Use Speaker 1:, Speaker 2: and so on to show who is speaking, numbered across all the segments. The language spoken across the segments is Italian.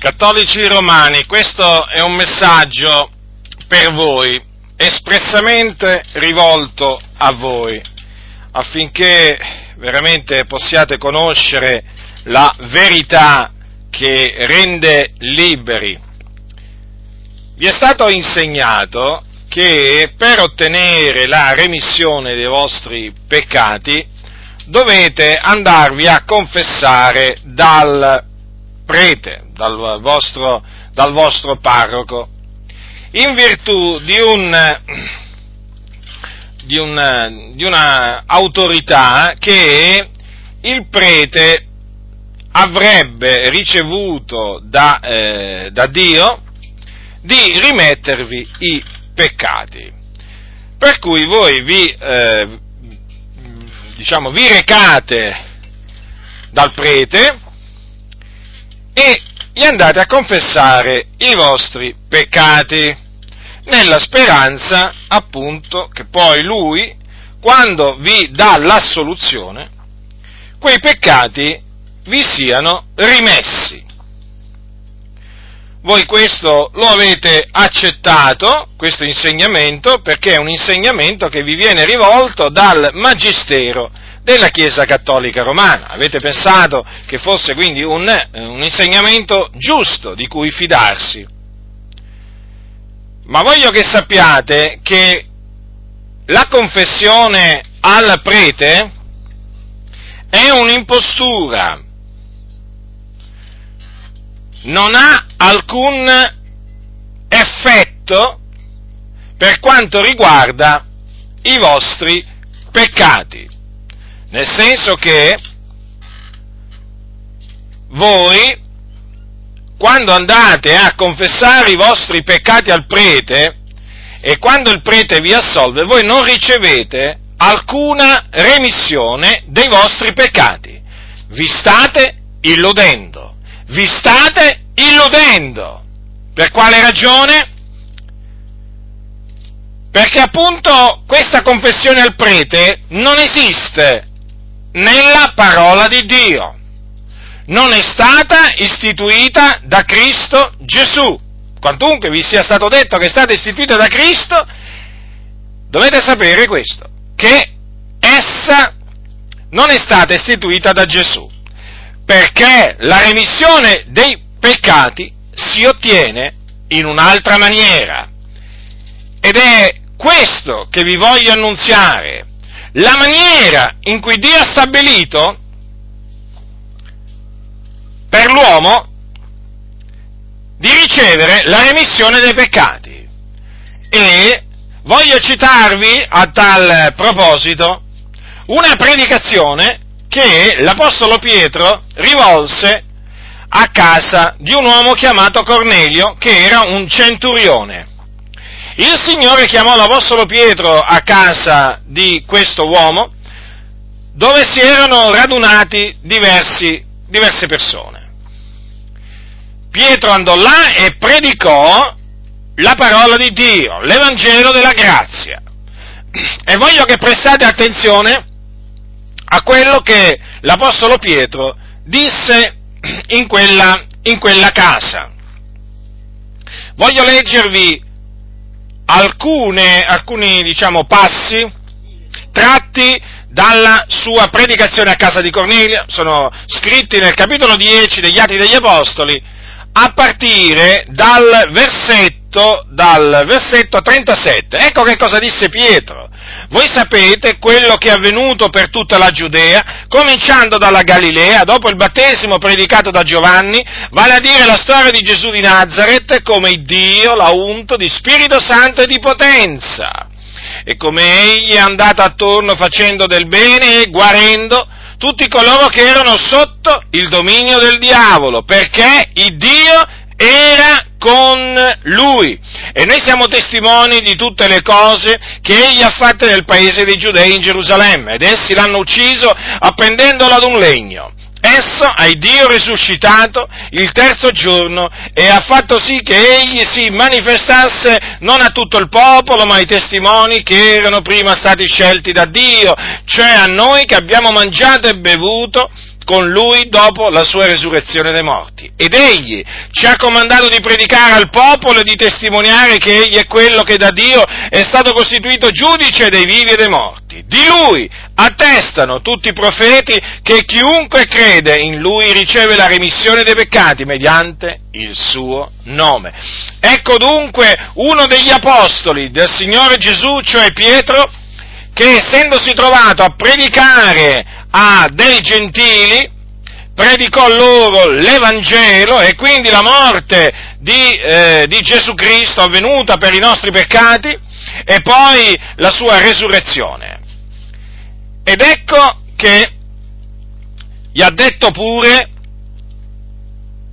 Speaker 1: Cattolici romani, questo è un messaggio per voi, espressamente rivolto a voi, affinché veramente possiate conoscere la verità che rende liberi. Vi è stato insegnato che per ottenere la remissione dei vostri peccati dovete andarvi a confessare dal prete, dal vostro, dal vostro parroco, in virtù di, un, di, un, di una autorità che il prete avrebbe ricevuto da, eh, da Dio di rimettervi i peccati. Per cui voi vi, eh, diciamo, vi recate dal prete e gli andate a confessare i vostri peccati, nella speranza appunto che poi lui, quando vi dà l'assoluzione, quei peccati vi siano rimessi. Voi questo lo avete accettato, questo insegnamento, perché è un insegnamento che vi viene rivolto dal Magistero della Chiesa Cattolica Romana. Avete pensato che fosse quindi un, un insegnamento giusto di cui fidarsi. Ma voglio che sappiate che la confessione al prete è un'impostura non ha alcun effetto per quanto riguarda i vostri peccati. Nel senso che voi, quando andate a confessare i vostri peccati al prete, e quando il prete vi assolve, voi non ricevete alcuna remissione dei vostri peccati. Vi state illudendo vi state illudendo. Per quale ragione? Perché appunto questa confessione al prete non esiste nella parola di Dio. Non è stata istituita da Cristo Gesù. Quantunque vi sia stato detto che è stata istituita da Cristo, dovete sapere questo, che essa non è stata istituita da Gesù perché la remissione dei peccati si ottiene in un'altra maniera. Ed è questo che vi voglio annunziare, la maniera in cui Dio ha stabilito per l'uomo di ricevere la remissione dei peccati. E voglio citarvi a tal proposito una predicazione che l'Apostolo Pietro rivolse a casa di un uomo chiamato Cornelio, che era un centurione. Il Signore chiamò l'Apostolo Pietro a casa di questo uomo, dove si erano radunati diversi, diverse persone. Pietro andò là e predicò la parola di Dio, l'Evangelo della grazia. E voglio che prestate attenzione a quello che l'Apostolo Pietro disse in quella, in quella casa. Voglio leggervi alcune, alcuni diciamo, passi tratti dalla sua predicazione a casa di Cornelio, sono scritti nel capitolo 10 degli Atti degli Apostoli, a partire dal versetto, dal versetto 37. Ecco che cosa disse Pietro. Voi sapete quello che è avvenuto per tutta la Giudea, cominciando dalla Galilea, dopo il battesimo predicato da Giovanni, vale a dire la storia di Gesù di Nazareth, come Dio l'ha unto di Spirito Santo e di potenza, e come egli è andato attorno facendo del bene e guarendo tutti coloro che erano sotto il dominio del diavolo, perché il Dio era con lui. E noi siamo testimoni di tutte le cose che egli ha fatte nel paese dei Giudei in Gerusalemme, ed essi l'hanno ucciso appendendolo ad un legno. Esso ha Dio risuscitato il terzo giorno e ha fatto sì che egli si manifestasse non a tutto il popolo, ma ai testimoni che erano prima stati scelti da Dio, cioè a noi che abbiamo mangiato e bevuto con lui dopo la sua resurrezione dai morti. Ed egli ci ha comandato di predicare al popolo e di testimoniare che egli è quello che da Dio è stato costituito giudice dei vivi e dei morti. Di lui attestano tutti i profeti che chiunque crede in lui riceve la remissione dei peccati mediante il suo nome. Ecco dunque uno degli apostoli del Signore Gesù, cioè Pietro, che essendosi trovato a predicare a dei gentili, predicò loro l'Evangelo e quindi la morte di, eh, di Gesù Cristo avvenuta per i nostri peccati e poi la sua resurrezione. Ed ecco che gli ha detto pure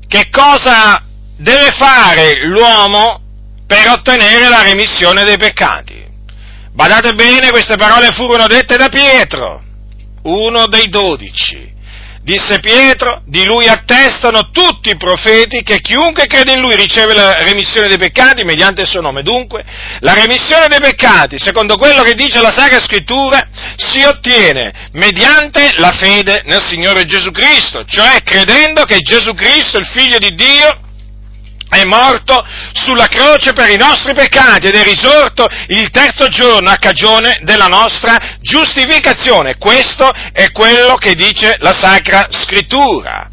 Speaker 1: che cosa deve fare l'uomo per ottenere la remissione dei peccati. Badate bene, queste parole furono dette da Pietro, uno dei dodici. Disse Pietro, di lui attestano tutti i profeti che chiunque crede in lui riceve la remissione dei peccati mediante il suo nome. Dunque, la remissione dei peccati, secondo quello che dice la Sacra Scrittura, si ottiene mediante la fede nel Signore Gesù Cristo, cioè credendo che Gesù Cristo, il Figlio di Dio, è morto sulla croce per i nostri peccati ed è risorto il terzo giorno a cagione della nostra giustificazione. Questo è quello che dice la Sacra Scrittura.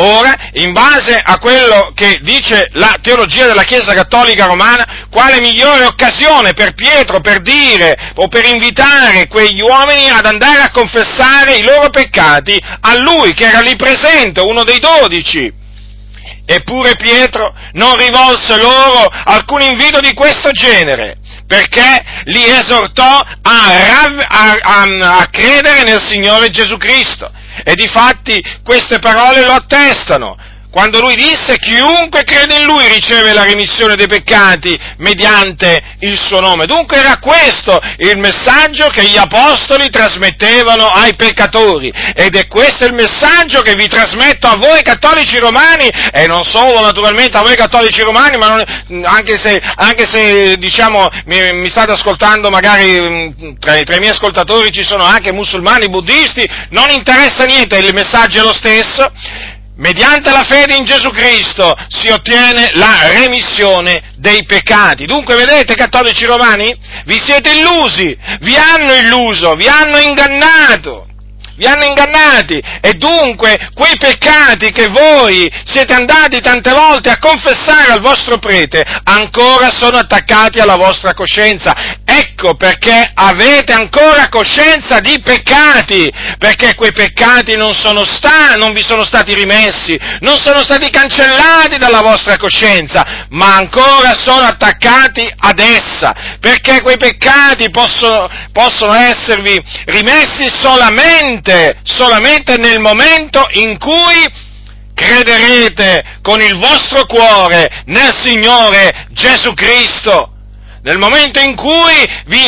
Speaker 1: Ora, in base a quello che dice la teologia della Chiesa Cattolica Romana, quale migliore occasione per Pietro per dire o per invitare quegli uomini ad andare a confessare i loro peccati a lui, che era lì presente, uno dei dodici. Eppure Pietro non rivolse loro alcun invito di questo genere, perché li esortò a, a, a, a credere nel Signore Gesù Cristo. E difatti queste parole lo attestano quando lui disse chiunque crede in lui riceve la remissione dei peccati mediante il suo nome. Dunque era questo il messaggio che gli apostoli trasmettevano ai peccatori ed è questo il messaggio che vi trasmetto a voi cattolici romani e non solo naturalmente a voi cattolici romani, ma non, anche, se, anche se diciamo, mi, mi, state ascoltando magari mm, tra, tra i miei ascoltatori ci sono anche musulmani, buddisti, non interessa niente, il messaggio è lo stesso mediante la fede in Gesù Cristo si ottiene la remissione dei peccati. Dunque, vedete, cattolici romani, vi siete illusi, vi hanno illuso, vi hanno ingannato vi hanno ingannati e dunque quei peccati che voi siete andati tante volte a confessare al vostro prete ancora sono attaccati alla vostra coscienza. Ecco perché avete ancora coscienza di peccati, perché quei peccati non, sta- non vi sono stati rimessi, non sono stati cancellati dalla vostra coscienza, ma ancora sono attaccati ad essa, perché quei peccati possono, possono esservi rimessi solamente, solamente nel momento in cui crederete con il vostro cuore nel Signore Gesù Cristo, nel momento in cui vi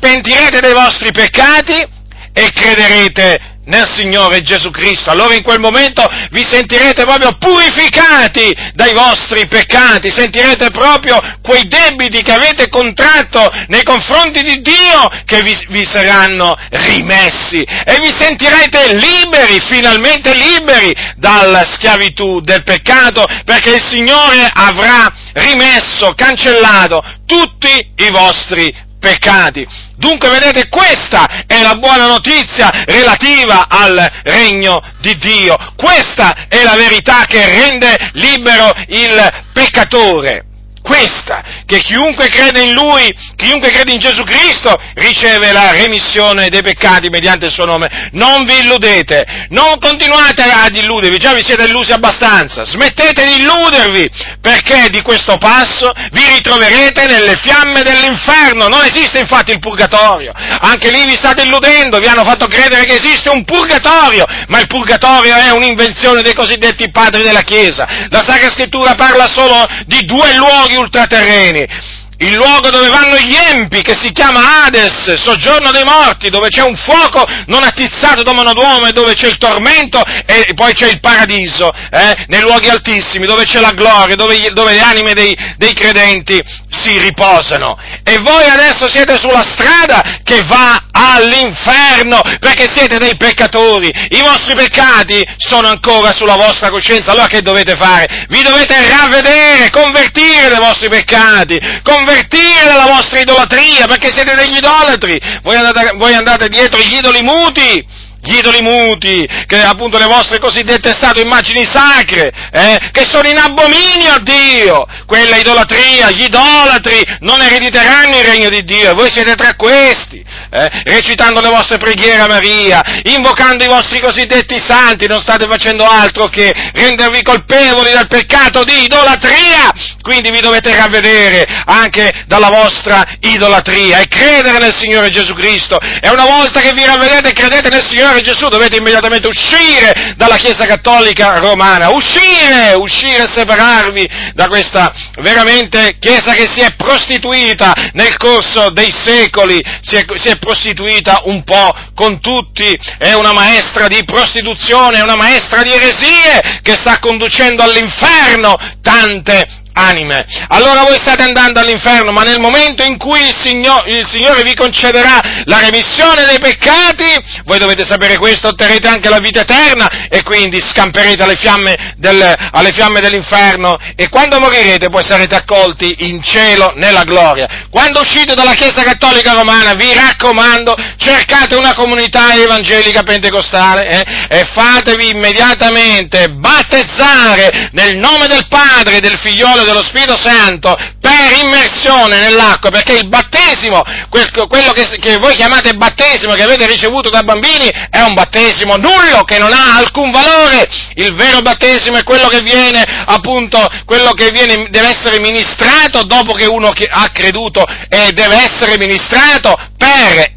Speaker 1: pentirete dei vostri peccati e crederete nel Signore Gesù Cristo. Allora in quel momento vi sentirete proprio purificati dai vostri peccati, sentirete proprio quei debiti che avete contratto nei confronti di Dio che vi, vi saranno rimessi e vi sentirete liberi, finalmente liberi dalla schiavitù del peccato perché il Signore avrà rimesso, cancellato tutti i vostri peccati. Dunque, vedete, questa è la buona notizia relativa al regno di Dio. Questa è la verità che rende libero il peccatore questa, che chiunque crede in Lui, chiunque crede in Gesù Cristo, riceve la remissione dei peccati mediante il suo nome. Non vi illudete, non continuate ad illudervi, già vi siete illusi abbastanza, smettete di illudervi, perché di questo passo vi ritroverete nelle fiamme dell'inferno. Non esiste infatti il purgatorio, anche lì vi state illudendo, vi hanno fatto credere che esiste un purgatorio, ma il purgatorio è un'invenzione dei cosiddetti padri della Chiesa. La Sacra Scrittura parla solo di due luoghi luoghi ultraterreni. il luogo dove vanno gli empi, che si chiama Hades, soggiorno dei morti, dove c'è un fuoco non attizzato da mano d'uomo e dove c'è il tormento e poi c'è il paradiso, eh, nei luoghi altissimi, dove c'è la gloria, dove, dove le anime dei, dei, credenti si riposano. E voi adesso siete sulla strada che va all'inferno, perché siete dei peccatori, i vostri peccati sono ancora sulla vostra coscienza, allora che dovete fare? Vi dovete ravvedere, convertire dai vostri peccati, convertire dalla vostra idolatria, perché siete degli idolatri, voi andate, voi andate dietro gli idoli muti, gli idoli muti, che appunto le vostre cosiddette statue immagini sacre, eh, che sono in abominio a Dio, quella idolatria, gli idolatri non erediteranno il regno di Dio, e voi siete tra questi, eh, recitando le vostre preghiere a Maria, invocando i vostri cosiddetti santi, non state facendo altro che rendervi colpevoli dal peccato di idolatria, quindi vi dovete ravvedere anche dalla vostra idolatria e credere nel Signore Gesù Cristo, e una volta che vi ravvedete credete nel Signore Gesù dovete immediatamente uscire dalla Chiesa Cattolica Romana, uscire, uscire e separarvi da questa veramente Chiesa che si è prostituita nel corso dei secoli, si è, si è prostituita un po' con tutti, è una maestra di prostituzione, è una maestra di eresie che sta conducendo all'inferno tante anime. Allora voi state andando all'inferno, ma nel momento in cui il, Signor, il, Signore vi concederà la remissione dei peccati, voi dovete sapere questo, otterrete anche la vita eterna e quindi scamperete alle fiamme, del, alle fiamme dell'inferno e quando morirete poi sarete accolti in cielo nella gloria. Quando uscite dalla Chiesa Cattolica Romana, vi raccomando, cercate una comunità evangelica pentecostale eh, e fatevi immediatamente battezzare nel nome del Padre, del Figliolo dello Spirito Santo per immersione nell'acqua, perché il battesimo, quello che, che, voi chiamate battesimo, che avete ricevuto da bambini, è un battesimo nullo, che non ha alcun valore. Il vero battesimo è quello che viene, appunto, quello che viene, deve essere ministrato dopo che uno ha creduto e deve essere ministrato per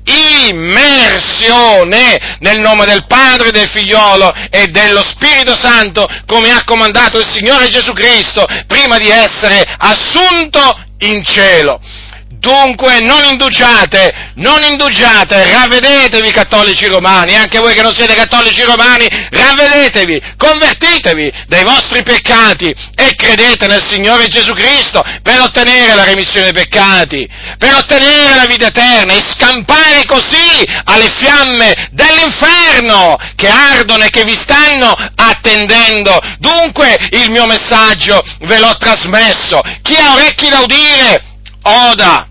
Speaker 1: immersione nel nome del Padre, del Figliolo e dello Spirito Santo, come ha comandato il Signore Gesù Cristo, prima di essere assunto in cielo. Dunque non indugiate, non indugiate, ravvedetevi cattolici romani, anche voi che non siete cattolici romani, ravvedetevi, convertitevi dai vostri peccati e credete nel Signore Gesù Cristo per ottenere la remissione dei peccati, per ottenere la vita eterna e scampare così alle fiamme dell'inferno che ardono e che vi stanno attendendo. Dunque il mio messaggio ve l'ho trasmesso. Chi ha orecchi da udire, oda